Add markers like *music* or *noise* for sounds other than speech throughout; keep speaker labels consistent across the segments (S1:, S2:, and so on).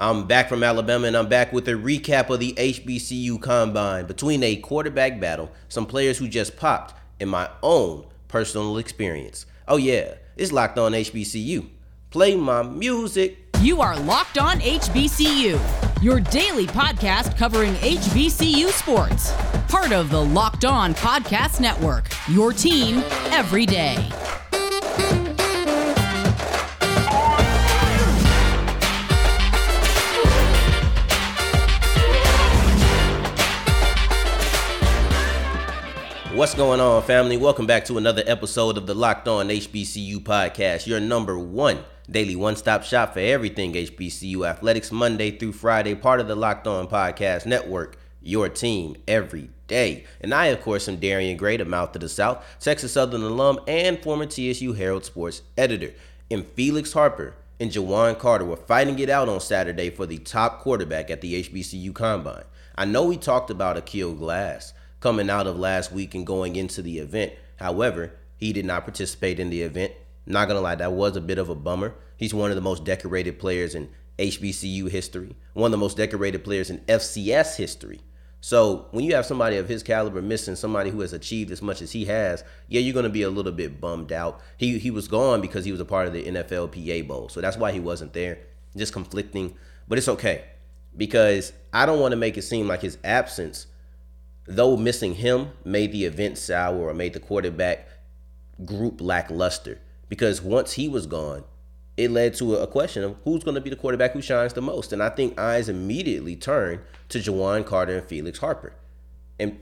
S1: I'm back from Alabama and I'm back with a recap of the HBCU Combine between a quarterback battle, some players who just popped, and my own personal experience. Oh, yeah, it's Locked On HBCU. Play my music.
S2: You are Locked On HBCU, your daily podcast covering HBCU sports. Part of the Locked On Podcast Network, your team every day.
S1: What's going on, family? Welcome back to another episode of the Locked On HBCU podcast, your number one daily one stop shop for everything HBCU athletics, Monday through Friday, part of the Locked On Podcast Network, your team every day. And I, of course, am Darian Gray, the mouth of the South, Texas Southern alum, and former TSU Herald Sports editor. And Felix Harper and Juwan Carter were fighting it out on Saturday for the top quarterback at the HBCU Combine. I know we talked about Aqeel Glass coming out of last week and going into the event. However, he did not participate in the event. Not gonna lie, that was a bit of a bummer. He's one of the most decorated players in HBCU history, one of the most decorated players in FCS history. So when you have somebody of his caliber missing, somebody who has achieved as much as he has, yeah, you're gonna be a little bit bummed out. He he was gone because he was a part of the NFLPA Bowl, so that's why he wasn't there. Just conflicting, but it's okay because I don't want to make it seem like his absence though missing him made the event sour or made the quarterback group lackluster because once he was gone, it led to a question of who's going to be the quarterback who shines the most. And I think eyes immediately turned to Juwan Carter and Felix Harper. And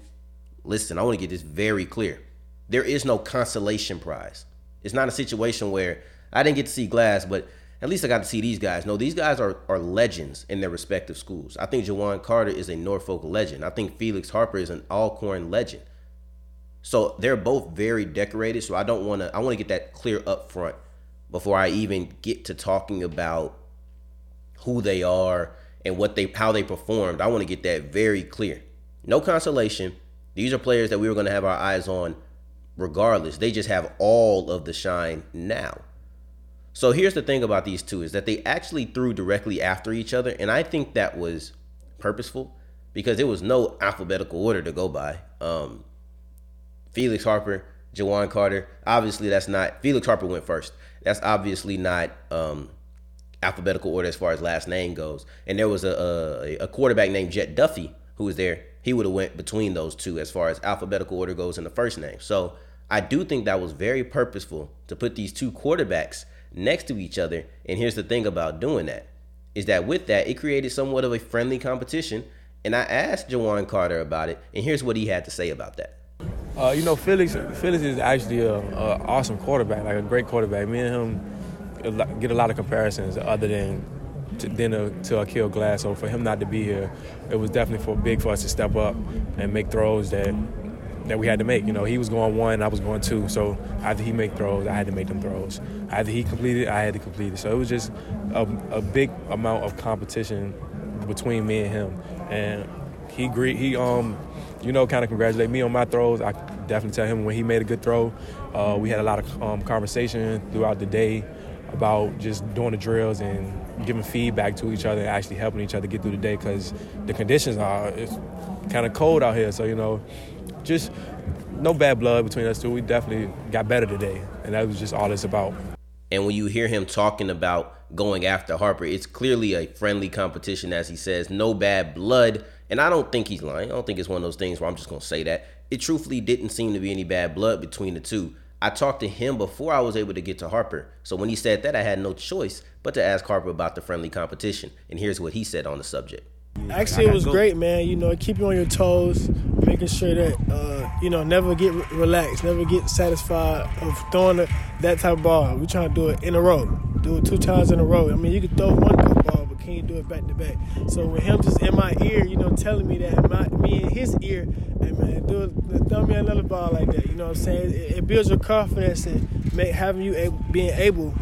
S1: listen, I want to get this very clear. There is no consolation prize. It's not a situation where I didn't get to see Glass, but at least I got to see these guys. No, these guys are, are legends in their respective schools. I think Juwan Carter is a Norfolk legend. I think Felix Harper is an Alcorn legend. So they're both very decorated. So I don't want to. I want to get that clear up front before I even get to talking about who they are and what they how they performed. I want to get that very clear. No consolation. These are players that we were going to have our eyes on regardless. They just have all of the shine now. So here's the thing about these two is that they actually threw directly after each other, and I think that was purposeful because there was no alphabetical order to go by. Um, Felix Harper, Juwan Carter. Obviously, that's not Felix Harper went first. That's obviously not um, alphabetical order as far as last name goes. And there was a, a, a quarterback named Jet Duffy who was there. He would have went between those two as far as alphabetical order goes in the first name. So I do think that was very purposeful to put these two quarterbacks next to each other. And here's the thing about doing that is that with that, it created somewhat of a friendly competition. And I asked Juwan Carter about it, and here's what he had to say about that.
S3: Uh, you know, Felix, Felix is actually an awesome quarterback, like a great quarterback. Me and him get a lot of comparisons other than to, than a, to Aqeel Glass. So for him not to be here, it was definitely for big for us to step up and make throws that that we had to make. You know, he was going one, I was going two. So after he made throws, I had to make them throws. After he completed, I had to complete it. So it was just a, a big amount of competition between me and him. And he agreed, he um, you know, kind of congratulate me on my throws. I definitely tell him when he made a good throw. Uh, we had a lot of um, conversation throughout the day about just doing the drills and giving feedback to each other and actually helping each other get through the day because the conditions are it's kind of cold out here. So you know, just no bad blood between us two. We definitely got better today, and that was just all it's about.
S1: And when you hear him talking about going after Harper, it's clearly a friendly competition, as he says, no bad blood. And I don't think he's lying. I don't think it's one of those things where I'm just going to say that. It truthfully didn't seem to be any bad blood between the two. I talked to him before I was able to get to Harper. So when he said that, I had no choice but to ask Harper about the friendly competition. And here's what he said on the subject.
S4: Actually, it was great, man. You know, keep you on your toes, making sure that uh, you know never get re- relaxed, never get satisfied of throwing a, that type of ball. We trying to do it in a row, do it two times in a row. I mean, you can throw one good ball, but can you do it back to back? So with him just in my ear, you know, telling me that my, me in his ear, hey man, do it, throw me another ball like that. You know what I'm saying? It, it builds your confidence and make having you able, being able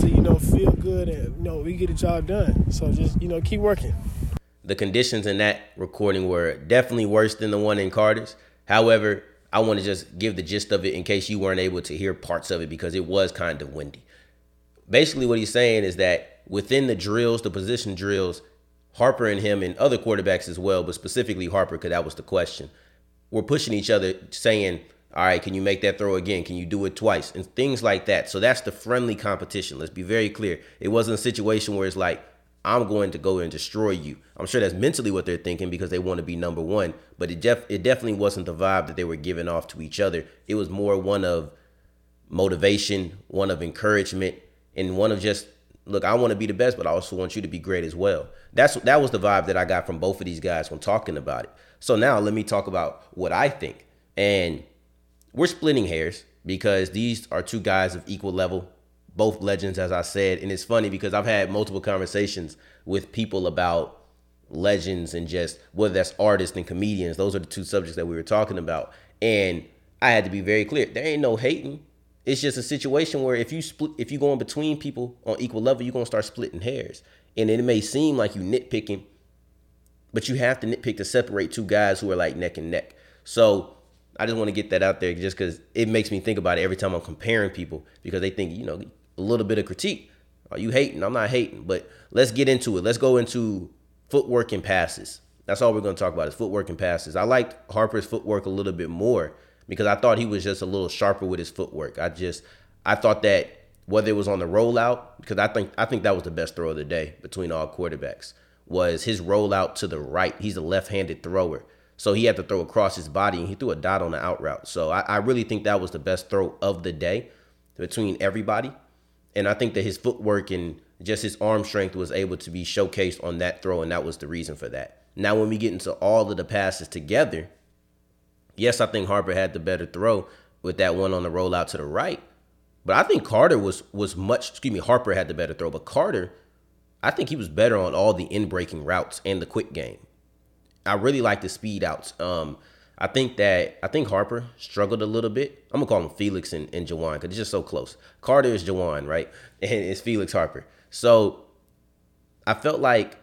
S4: to you know feel good and you know we get the job done. So just you know keep working
S1: the conditions in that recording were definitely worse than the one in Carter's. However, I want to just give the gist of it in case you weren't able to hear parts of it because it was kind of windy. Basically, what he's saying is that within the drills, the position drills, Harper and him and other quarterbacks as well, but specifically Harper, because that was the question, were pushing each other, saying, all right, can you make that throw again? Can you do it twice? And things like that. So that's the friendly competition. Let's be very clear. It wasn't a situation where it's like, I'm going to go and destroy you. I'm sure that's mentally what they're thinking because they want to be number one. But it def- it definitely wasn't the vibe that they were giving off to each other. It was more one of motivation, one of encouragement, and one of just look, I want to be the best, but I also want you to be great as well. That's that was the vibe that I got from both of these guys when talking about it. So now let me talk about what I think. And we're splitting hairs because these are two guys of equal level both legends, as I said. And it's funny because I've had multiple conversations with people about legends and just whether that's artists and comedians. Those are the two subjects that we were talking about. And I had to be very clear. There ain't no hating. It's just a situation where if you split, if you go in between people on equal level, you're gonna start splitting hairs. And it may seem like you nitpicking, but you have to nitpick to separate two guys who are like neck and neck. So I just want to get that out there just because it makes me think about it every time I'm comparing people because they think, you know, a little bit of critique. Are you hating? I'm not hating, but let's get into it. Let's go into footwork and passes. That's all we're going to talk about is footwork and passes. I liked Harper's footwork a little bit more because I thought he was just a little sharper with his footwork. I just I thought that whether it was on the rollout because I think I think that was the best throw of the day between all quarterbacks was his rollout to the right. He's a left-handed thrower. So he had to throw across his body and he threw a dot on the out route. So I, I really think that was the best throw of the day between everybody. And I think that his footwork and just his arm strength was able to be showcased on that throw, and that was the reason for that. Now, when we get into all of the passes together, yes, I think Harper had the better throw with that one on the rollout to the right. But I think Carter was was much. Excuse me, Harper had the better throw, but Carter, I think he was better on all the in breaking routes and the quick game. I really like the speed outs. Um, I think that I think Harper struggled a little bit. I'm gonna call him Felix and, and Juwan because it's just so close. Carter is Juwan, right? *laughs* And it's Felix Harper. So I felt like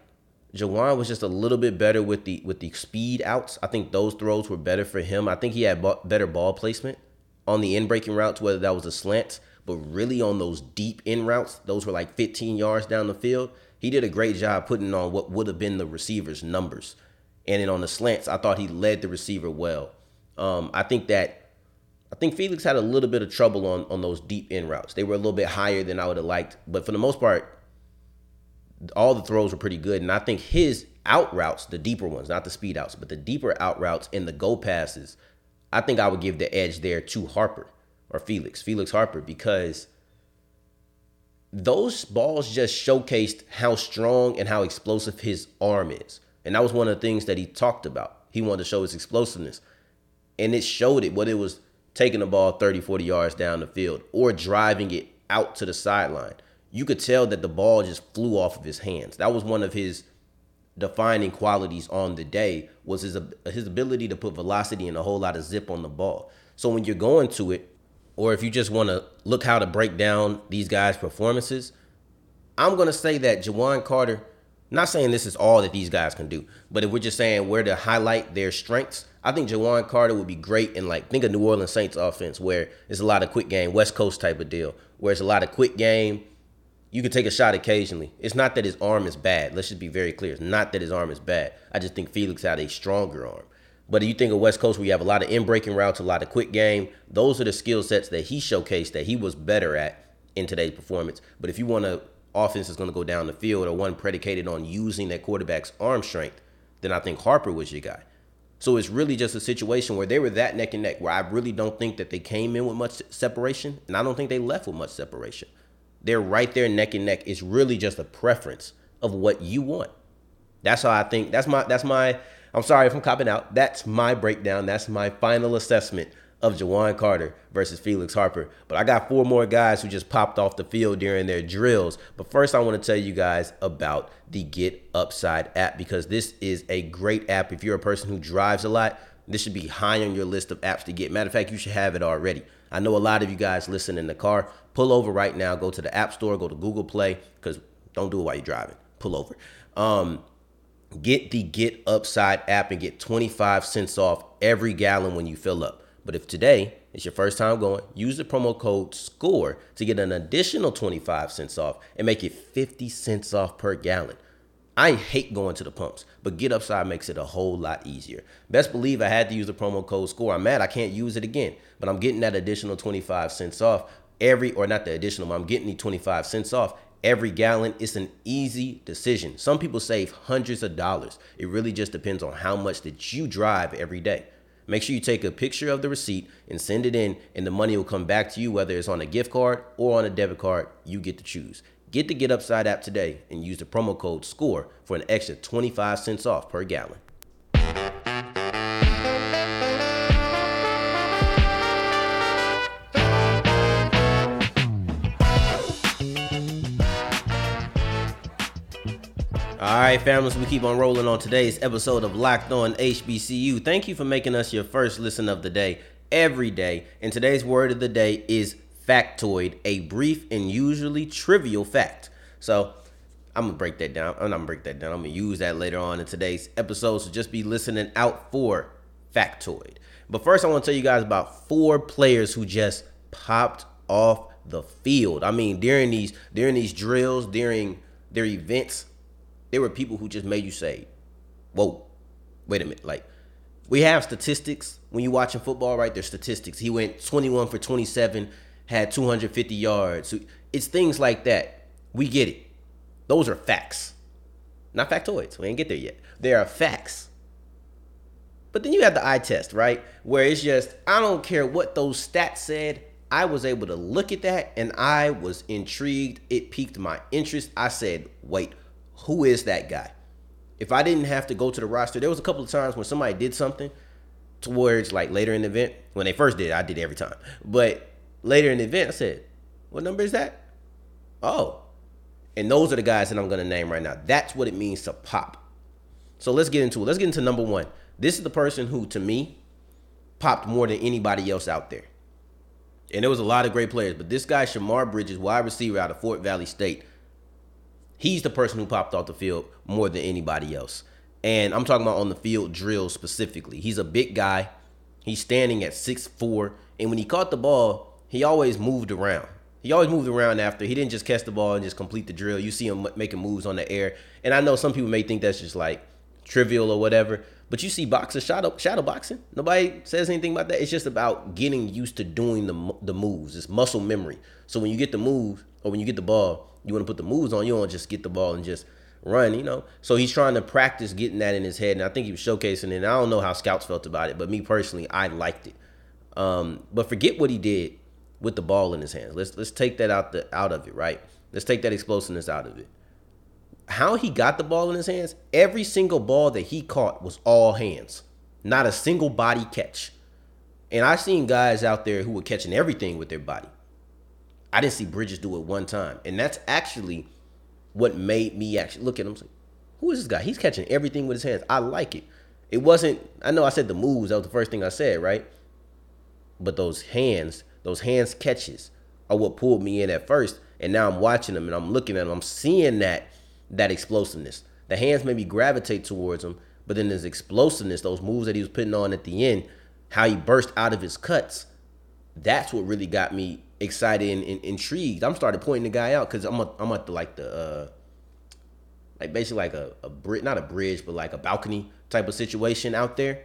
S1: Juwan was just a little bit better with the with the speed outs. I think those throws were better for him. I think he had better ball placement on the in breaking routes, whether that was a slant, but really on those deep in routes, those were like 15 yards down the field. He did a great job putting on what would have been the receiver's numbers. And then on the slants, I thought he led the receiver well. Um, I think that I think Felix had a little bit of trouble on on those deep in routes. They were a little bit higher than I would have liked, but for the most part, all the throws were pretty good. And I think his out routes, the deeper ones, not the speed outs, but the deeper out routes and the go passes, I think I would give the edge there to Harper or Felix, Felix Harper, because those balls just showcased how strong and how explosive his arm is. And that was one of the things that he talked about. He wanted to show his explosiveness. And it showed it, whether it was taking the ball 30, 40 yards down the field or driving it out to the sideline. You could tell that the ball just flew off of his hands. That was one of his defining qualities on the day was his his ability to put velocity and a whole lot of zip on the ball. So when you're going to it, or if you just want to look how to break down these guys' performances, I'm gonna say that Juwan Carter not saying this is all that these guys can do, but if we're just saying where to highlight their strengths, I think Juwan Carter would be great in like think of New Orleans Saints offense where it's a lot of quick game, West Coast type of deal, where it's a lot of quick game. You can take a shot occasionally. It's not that his arm is bad. Let's just be very clear. It's not that his arm is bad. I just think Felix had a stronger arm. But if you think of West Coast where you have a lot of in breaking routes, a lot of quick game, those are the skill sets that he showcased that he was better at in today's performance. But if you want to offense is going to go down the field or one predicated on using that quarterback's arm strength, then I think Harper was your guy. So it's really just a situation where they were that neck and neck, where I really don't think that they came in with much separation, and I don't think they left with much separation. They're right there neck and neck. It's really just a preference of what you want. That's how I think. That's my. That's my. I'm sorry if I'm copping out. That's my breakdown. That's my final assessment of Juwan Carter versus Felix Harper. But I got four more guys who just popped off the field during their drills. But first, I want to tell you guys about the Get Upside app because this is a great app. If you're a person who drives a lot, this should be high on your list of apps to get. Matter of fact, you should have it already. I know a lot of you guys listen in the car. Pull over right now. Go to the App Store. Go to Google Play because don't do it while you're driving. Pull over. Um, get the Get Upside app and get 25 cents off every gallon when you fill up. But if today, It's your first time going. Use the promo code SCORE to get an additional 25 cents off and make it 50 cents off per gallon. I hate going to the pumps, but Get Upside makes it a whole lot easier. Best believe I had to use the promo code SCORE. I'm mad I can't use it again, but I'm getting that additional 25 cents off every, or not the additional, I'm getting the 25 cents off every gallon. It's an easy decision. Some people save hundreds of dollars. It really just depends on how much that you drive every day. Make sure you take a picture of the receipt and send it in, and the money will come back to you, whether it's on a gift card or on a debit card. You get to choose. Get the Get Upside app today and use the promo code SCORE for an extra 25 cents off per gallon. All right, families, we keep on rolling on today's episode of Locked On HBCU. Thank you for making us your first listen of the day every day. And today's word of the day is factoid, a brief and usually trivial fact. So I'm gonna break that down. I'm gonna break that down. I'm gonna use that later on in today's episode. So just be listening out for factoid. But first, I want to tell you guys about four players who just popped off the field. I mean, during these during these drills, during their events, there were people who just made you say, "Whoa, wait a minute!" Like we have statistics when you're watching football, right? There's statistics. He went 21 for 27, had 250 yards. It's things like that. We get it. Those are facts, not factoids. We ain't get there yet. There are facts. But then you have the eye test, right? Where it's just, I don't care what those stats said. I was able to look at that and I was intrigued. It piqued my interest. I said, wait, who is that guy? If I didn't have to go to the roster, there was a couple of times when somebody did something towards like later in the event. When they first did, I did every time. But later in the event, I said, "What number is that?" Oh, and those are the guys that I'm gonna name right now. That's what it means to pop. So let's get into it. Let's get into number one. This is the person who, to me, popped more than anybody else out there. And there was a lot of great players, but this guy, Shemar Bridges, wide receiver out of Fort Valley State, He's the person who popped off the field more than anybody else. And I'm talking about on the field drill specifically. He's a big guy. He's standing at six four, And when he caught the ball, he always moved around. He always moved around after. He didn't just catch the ball and just complete the drill. You see him making moves on the air. And I know some people may think that's just like trivial or whatever. But you see boxers shadow shadow boxing. Nobody says anything about that. It's just about getting used to doing the the moves. It's muscle memory. So when you get the move or when you get the ball, you want to put the moves on. You don't just get the ball and just run, you know. So he's trying to practice getting that in his head, and I think he was showcasing it. And I don't know how scouts felt about it, but me personally, I liked it. Um, but forget what he did with the ball in his hands. Let's let's take that out the out of it, right? Let's take that explosiveness out of it. How he got the ball in his hands, every single ball that he caught was all hands. Not a single body catch. And I've seen guys out there who were catching everything with their body. I didn't see Bridges do it one time. And that's actually what made me actually look at him say, who is this guy? He's catching everything with his hands. I like it. It wasn't, I know I said the moves, that was the first thing I said, right? But those hands, those hands catches are what pulled me in at first. And now I'm watching them and I'm looking at them. I'm seeing that that explosiveness. The hands maybe gravitate towards him, but then his explosiveness, those moves that he was putting on at the end, how he burst out of his cuts. That's what really got me excited and, and intrigued. I'm started pointing the guy out because I'm a, I'm at the like the uh, like basically like a, a bridge, not a bridge, but like a balcony type of situation out there.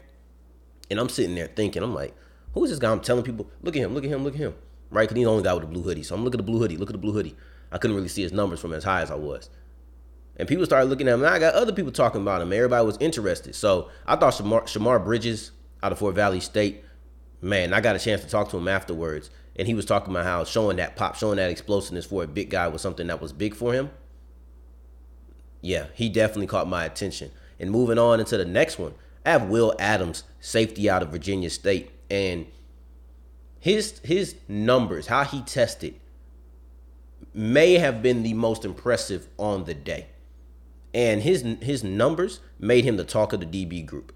S1: And I'm sitting there thinking, I'm like, who's this guy? I'm telling people, look at him, look at him, look at him, right? Because he's the only guy with a blue hoodie. So I'm looking at the blue hoodie, look at the blue hoodie. I couldn't really see his numbers from as high as I was. And people started looking at him. And I got other people talking about him. Everybody was interested. So I thought Shemar, Shemar Bridges out of Fort Valley State, man, I got a chance to talk to him afterwards and he was talking about how showing that pop, showing that explosiveness for a big guy was something that was big for him. Yeah, he definitely caught my attention. And moving on into the next one, I have Will Adams, safety out of Virginia State, and his his numbers, how he tested, may have been the most impressive on the day. And his his numbers made him the talk of the DB group.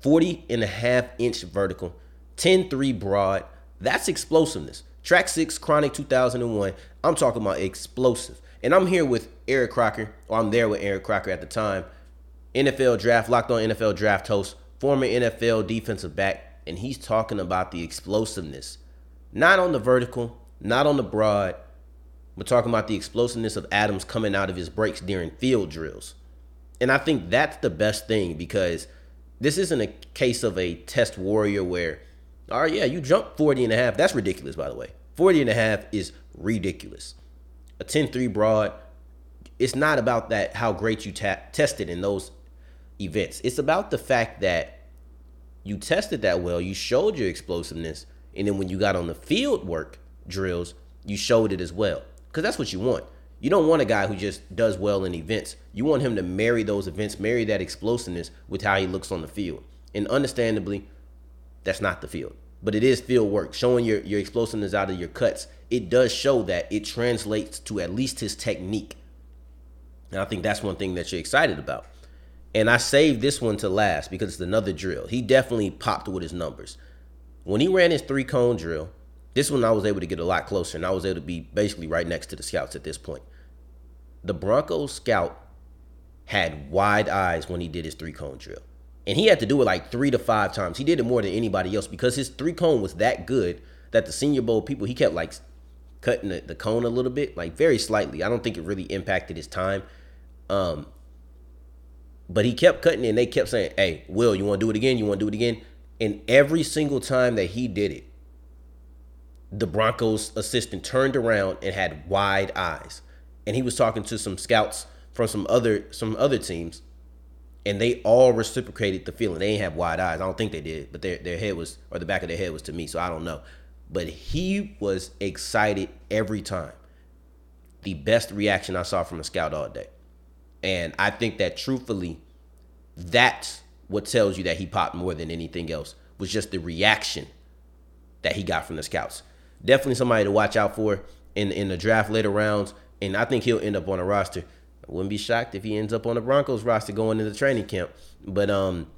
S1: 40 and a half inch vertical, 10-3 broad, that's explosiveness. Track six, Chronic 2001. I'm talking about explosive. And I'm here with Eric Crocker, or I'm there with Eric Crocker at the time. NFL draft, locked on NFL draft host, former NFL defensive back, and he's talking about the explosiveness, not on the vertical, not on the broad. We're talking about the explosiveness of Adams coming out of his breaks during field drills. And I think that's the best thing because this isn't a case of a test warrior where, all right, yeah, you jump 40 and a half. That's ridiculous, by the way. 40 and a half is ridiculous. A 10 3 broad, it's not about that, how great you ta- tested in those events. It's about the fact that you tested that well, you showed your explosiveness, and then when you got on the field work drills, you showed it as well. Because that's what you want. You don't want a guy who just does well in events. You want him to marry those events, marry that explosiveness with how he looks on the field. And understandably, that's not the field. But it is field work, showing your, your explosiveness out of your cuts. It does show that it translates to at least his technique. And I think that's one thing that you're excited about. And I saved this one to last because it's another drill. He definitely popped with his numbers. When he ran his three cone drill, this one I was able to get a lot closer and I was able to be basically right next to the scouts at this point. The Broncos scout had wide eyes when he did his three cone drill. And he had to do it like three to five times. He did it more than anybody else because his three cone was that good that the Senior Bowl people, he kept like cutting the, the cone a little bit, like very slightly. I don't think it really impacted his time. Um, but he kept cutting and they kept saying, Hey, Will, you want to do it again? You want to do it again? And every single time that he did it, the Broncos assistant turned around and had wide eyes. And he was talking to some scouts from some other some other teams, and they all reciprocated the feeling. They didn't have wide eyes. I don't think they did, but their their head was or the back of their head was to me, so I don't know. But he was excited every time. The best reaction I saw from a scout all day. And I think that truthfully, that's what tells you that he popped more than anything else was just the reaction that he got from the scouts. Definitely somebody to watch out for in in the draft later rounds, and I think he'll end up on a roster. Wouldn't be shocked if he ends up on the Broncos roster going into the training camp. But um,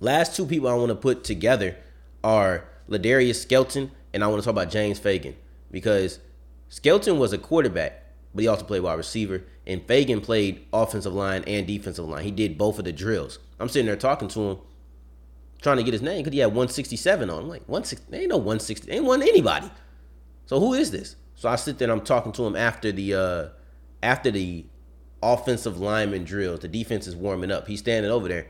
S1: last two people I want to put together are La'Darius Skelton and I want to talk about James Fagan because Skelton was a quarterback, but he also played wide receiver. And Fagan played offensive line and defensive line. He did both of the drills. I'm sitting there talking to him, trying to get his name because he had 167 on. I'm like, 160, ain't no 160, ain't one anybody. So who is this? So I sit there and I'm talking to him after the uh after the offensive lineman drills. The defense is warming up. He's standing over there.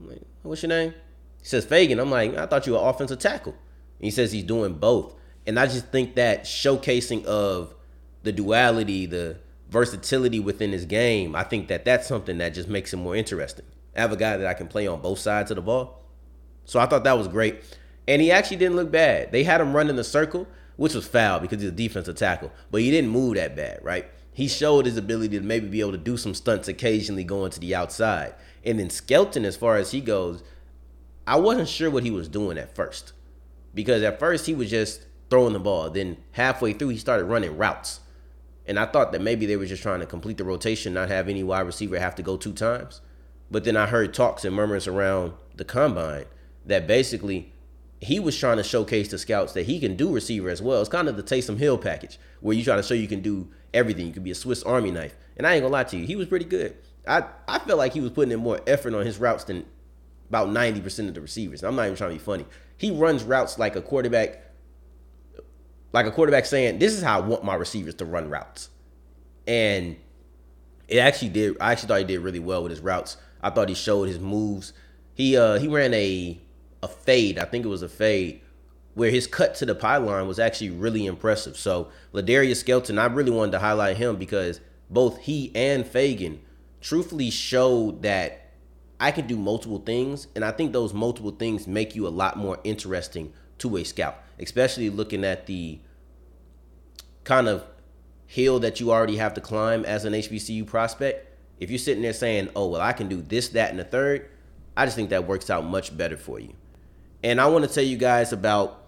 S1: I'm like, what's your name? He says Fagan. I'm like, I thought you were offensive tackle. And he says he's doing both. And I just think that showcasing of the duality, the versatility within his game, I think that that's something that just makes him more interesting. I have a guy that I can play on both sides of the ball. So I thought that was great. And he actually didn't look bad. They had him run in the circle, which was foul because he's a defensive tackle, but he didn't move that bad, right? He showed his ability to maybe be able to do some stunts occasionally going to the outside. And then Skelton, as far as he goes, I wasn't sure what he was doing at first. Because at first he was just throwing the ball. Then halfway through he started running routes. And I thought that maybe they were just trying to complete the rotation, not have any wide receiver have to go two times. But then I heard talks and murmurs around the combine that basically he was trying to showcase to scouts that he can do receiver as well. It's kind of the Taysom Hill package where you try to show you can do everything. You can be a Swiss Army knife. And I ain't gonna lie to you, he was pretty good. I, I felt like he was putting in more effort on his routes than about 90% of the receivers. I'm not even trying to be funny. He runs routes like a quarterback, like a quarterback saying, This is how I want my receivers to run routes. And it actually did I actually thought he did really well with his routes. I thought he showed his moves. He uh he ran a a fade, I think it was a fade, where his cut to the pylon was actually really impressive. So La'Darius Skelton, I really wanted to highlight him because both he and Fagan truthfully showed that I can do multiple things, and I think those multiple things make you a lot more interesting to a scout, especially looking at the kind of hill that you already have to climb as an HBCU prospect. If you're sitting there saying, "Oh, well, I can do this, that, and the third, I just think that works out much better for you. And I want to tell you guys about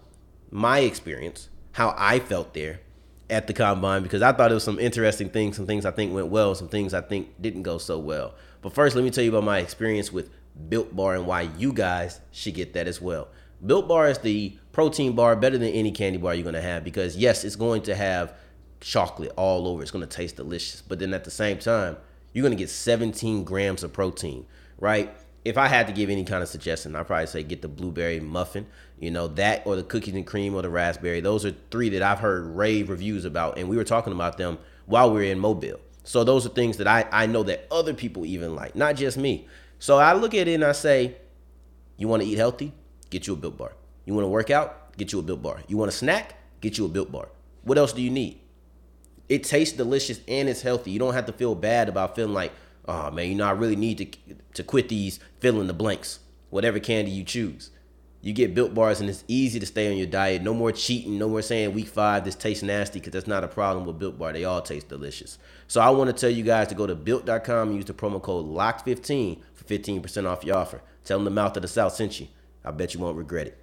S1: my experience, how I felt there at the combine, because I thought it was some interesting things, some things I think went well, some things I think didn't go so well. But first, let me tell you about my experience with Built Bar and why you guys should get that as well. Built Bar is the protein bar better than any candy bar you're going to have because, yes, it's going to have chocolate all over. It's going to taste delicious. But then at the same time, you're going to get 17 grams of protein, right? If I had to give any kind of suggestion, I'd probably say get the blueberry muffin. You know, that or the cookies and cream or the raspberry. Those are three that I've heard rave reviews about. And we were talking about them while we were in Mobile. So those are things that I, I know that other people even like, not just me. So I look at it and I say, you want to eat healthy? Get you a built bar. You want to work out? Get you a built bar. You want a snack? Get you a built bar. What else do you need? It tastes delicious and it's healthy. You don't have to feel bad about feeling like, oh man, you know, I really need to to quit these fill in the blanks. Whatever candy you choose. You get built bars and it's easy to stay on your diet. No more cheating. No more saying week five this tastes nasty because that's not a problem with built bar. They all taste delicious. So I want to tell you guys to go to built.com and use the promo code LOCKED15 for 15% off your offer. Tell them the mouth of the South sent you. I bet you won't regret it.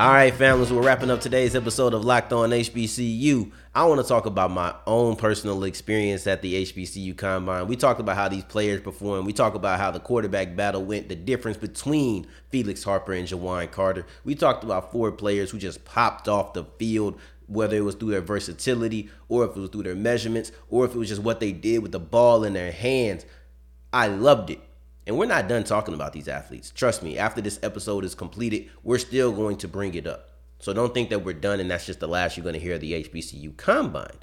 S1: All right, families, we're wrapping up today's episode of Locked On HBCU. I want to talk about my own personal experience at the HBCU Combine. We talked about how these players performed. We talked about how the quarterback battle went, the difference between Felix Harper and Juwan Carter. We talked about four players who just popped off the field, whether it was through their versatility or if it was through their measurements or if it was just what they did with the ball in their hands. I loved it. And we're not done talking about these athletes. Trust me, after this episode is completed, we're still going to bring it up. So don't think that we're done and that's just the last you're going to hear of the HBCU combine.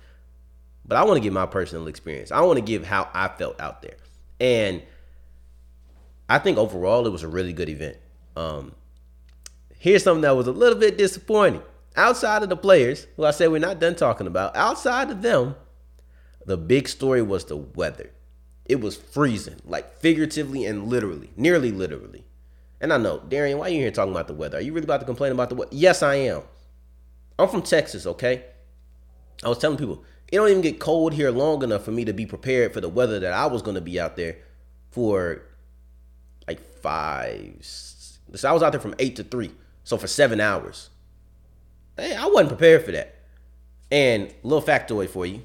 S1: But I want to give my personal experience. I want to give how I felt out there. And I think overall it was a really good event. Um, here's something that was a little bit disappointing. Outside of the players, who I said we're not done talking about, outside of them, the big story was the weather. It was freezing, like figuratively and literally, nearly literally. And I know, Darian, why are you here talking about the weather? Are you really about to complain about the weather? Yes, I am. I'm from Texas, okay? I was telling people, it don't even get cold here long enough for me to be prepared for the weather that I was going to be out there for like five. So I was out there from eight to three. So for seven hours. Hey, I wasn't prepared for that. And little factoid for you.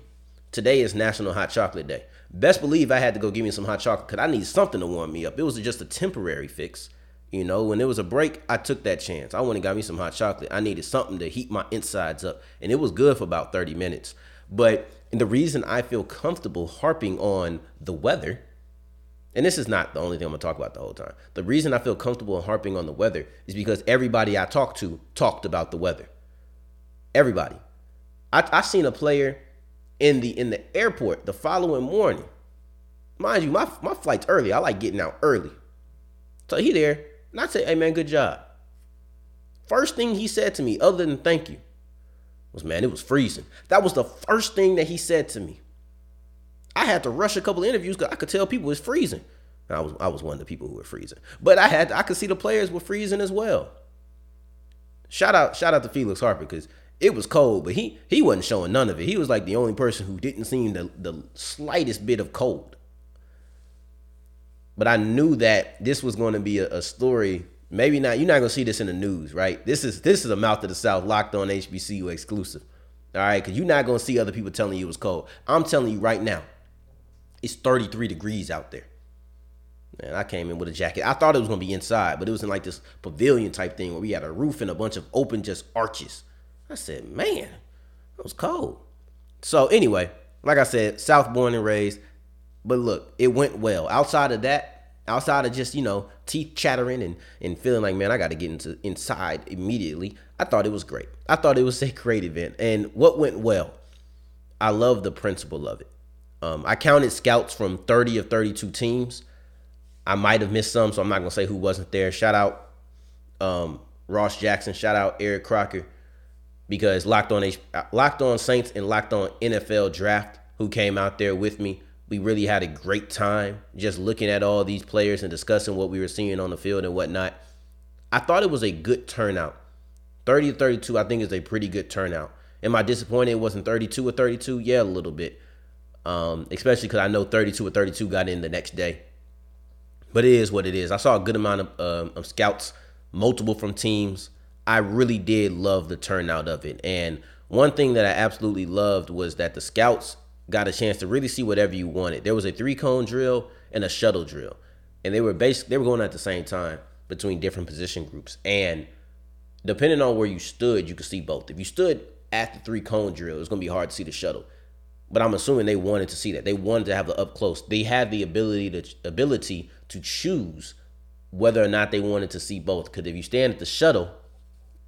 S1: Today is National Hot Chocolate Day. Best believe I had to go give me some hot chocolate because I need something to warm me up. It was just a temporary fix. You know, when there was a break, I took that chance. I went and got me some hot chocolate. I needed something to heat my insides up. And it was good for about 30 minutes. But the reason I feel comfortable harping on the weather, and this is not the only thing I'm gonna talk about the whole time. The reason I feel comfortable harping on the weather is because everybody I talked to talked about the weather. Everybody. I, I seen a player in the in the airport the following morning. Mind you, my my flight's early. I like getting out early. So he there, and I say, "Hey man, good job." First thing he said to me, other than thank you, was, "Man, it was freezing." That was the first thing that he said to me. I had to rush a couple interviews because I could tell people it's freezing. I was I was one of the people who were freezing, but I had I could see the players were freezing as well. Shout out shout out to Felix Harper because it was cold, but he he wasn't showing none of it. He was like the only person who didn't seem the, the slightest bit of cold. But I knew that this was going to be a, a story. Maybe not. You're not going to see this in the news, right? This is this is a mouth of the South locked on HBCU exclusive. All right, because you're not going to see other people telling you it was cold. I'm telling you right now, it's 33 degrees out there. Man, I came in with a jacket. I thought it was gonna be inside, but it was in like this pavilion type thing where we had a roof and a bunch of open just arches. I said, man, it was cold. So anyway, like I said, South born and raised. But look, it went well. Outside of that, outside of just, you know, teeth chattering and, and feeling like, man, I got to get into inside immediately, I thought it was great. I thought it was a *laughs* great event. And what went well? I love the principle of it. Um, I counted scouts from 30 of 32 teams. I might have missed some, so I'm not to say who wasn't there. Shout out um, Ross Jackson. Shout out Eric Crocker because Locked On H- Locked On Saints and Locked On NFL Draft, who came out there with me, we really had a great time just looking at all these players and discussing what we were seeing on the field and whatnot. I thought it was a good turnout. 30 to 32, I think, is a pretty good turnout. Am I disappointed it wasn't 32 or 32? Yeah, a little bit. Um, especially because I know 32 or 32 got in the next day. But it is what it is. I saw a good amount of, um, of scouts, multiple from teams. I really did love the turnout of it. And one thing that I absolutely loved was that the scouts got a chance to really see whatever you wanted. There was a three cone drill and a shuttle drill. And they were basically they were going at the same time. between different position groups. And depending on where you stood, you could see both. If you stood at the three cone drill, it's gonna be hard to see the shuttle. But I'm assuming they wanted to see that. They wanted to have the up close. They had the ability to ability to choose whether or not they wanted to see both. Because if you stand at the shuttle,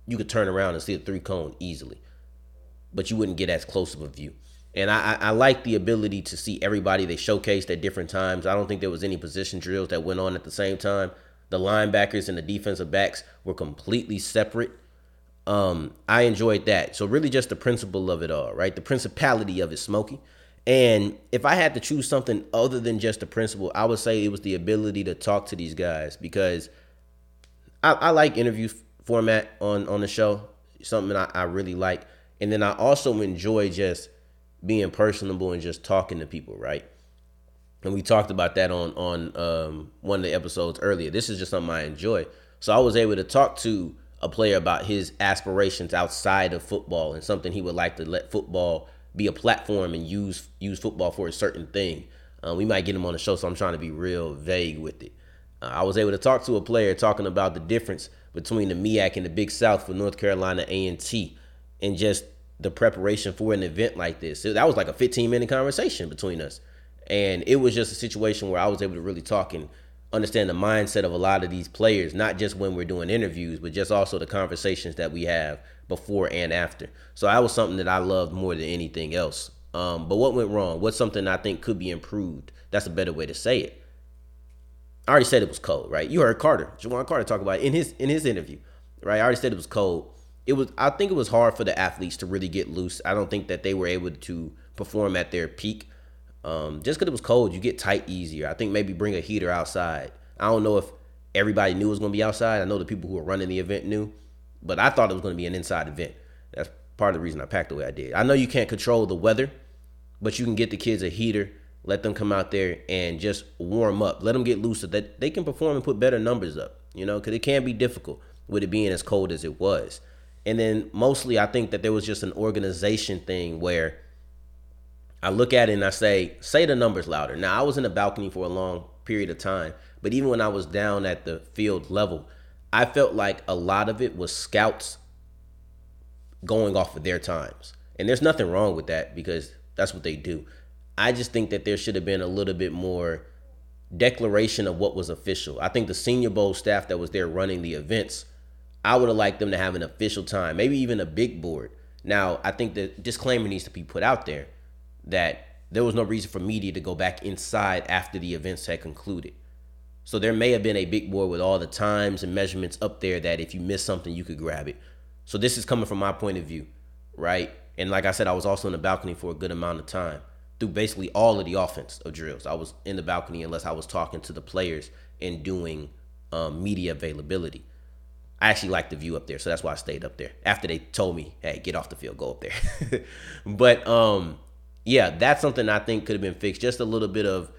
S1: you could turn around and see a three cone easily, but you wouldn't get as close of a view. And I, I, like the ability to see everybody they showcased at different times. I don't think there was any position drills that went on at the same time. The linebackers and the defensive backs were completely separate. Um, I enjoyed that. So really just the principle of it all, right? The principality of it, Smokey. And if I had to choose something other than just the principle, I would say it was the ability to talk to these guys because I, I like interview format on on the show. Something I, I really like. And then I also enjoy just being personable and just talking to people, right? And we talked about that on on um, one of the episodes earlier. This is just something I enjoy. So I was able to talk to a player about his aspirations outside of football and something he would like to let football be a platform and use use football for a certain thing. Uh, we might get him on the show, so I'm trying to be real vague with it. Uh, I was able to talk to a player talking about the difference between the MEAC and the Big South for North Carolina A&T, and just the preparation for an event like this. So that was like a 15 minute conversation between us. And it was just a situation where I was able to really talk and understand the mindset of a lot of these players, not just when we're doing interviews, but just also the conversations that we have before and after. So that was something that I loved more than anything else. Um, but what went wrong? What's something I think could be improved? That's a better way to say it. I already said it was cold, right? You heard Carter, Juwan Carter talk about it in his in his interview, right? I already said it was cold it was I think it was hard for the athletes to really get loose. I don't think that they were able to perform at their peak. Um, just because it was cold, you get tight easier. I think maybe bring a heater outside. I don't know if everybody knew it was going to be outside. I know the people who were running the event knew, but I thought it was going to be an inside event. That's part of the reason I packed the way I did. I know you can't control the weather, but you can get the kids a heater, let them come out there and just warm up, let them get loose so that they can perform and put better numbers up. You know, because it can be difficult with it being as cold as it was. And then mostly I think that there was just an organization thing where I look at it and I say, say the numbers louder. Now I was in the balcony for a long period of time, but even when I was down at the field level, I felt like a lot of it was scouts going off of their times. And there's nothing wrong with that because that's what they do. I just think that there should have been a little bit more declaration of what was official. I think the Senior Bowl staff that was there running the events I would have liked them to have an official time, maybe even a big board. Now, I think the disclaimer needs to be put out there that there was no reason for media to go back inside after the events had concluded. So there may have been a big board with all the times and measurements up there that if you missed something, you could grab it. So this is coming from my point of view, right? And like I said, I was also in the balcony for a good amount of time through basically all of the offense of drills. I was in the balcony unless I was talking to the players and doing um, media availability. I actually liked the view up there, so that's why I stayed up there. After they told me, "Hey, get off the field, go up there." *laughs* but um, yeah, that's something I think could have been fixed. Just a little bit of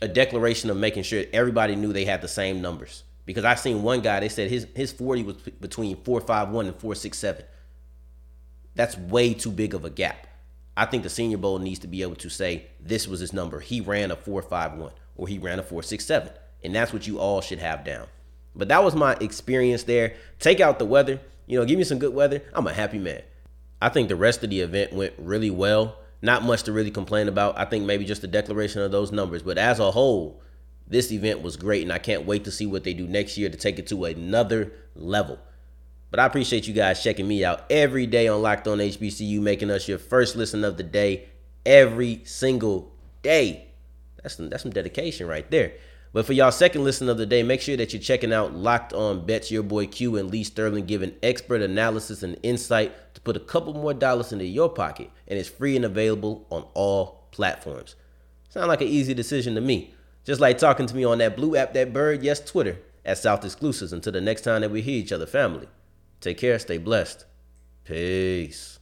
S1: a declaration of making sure everybody knew they had the same numbers. Because I seen one guy, they said his his forty was between four five one and four six seven. That's way too big of a gap. I think the Senior Bowl needs to be able to say this was his number. He ran a four five one or he ran a four six seven, and that's what you all should have down. But that was my experience there. Take out the weather, you know, give me some good weather. I'm a happy man. I think the rest of the event went really well. Not much to really complain about. I think maybe just the declaration of those numbers. But as a whole, this event was great, and I can't wait to see what they do next year to take it to another level. But I appreciate you guys checking me out every day on Locked On HBCU, making us your first listen of the day every single day. That's some, that's some dedication right there. But for y'all second listen of the day, make sure that you're checking out Locked On Bets. Your boy Q and Lee Sterling giving expert analysis and insight to put a couple more dollars into your pocket, and it's free and available on all platforms. Sound like an easy decision to me. Just like talking to me on that blue app, that bird, yes, Twitter at South Exclusives. Until the next time that we hear each other, family. Take care, stay blessed. Peace.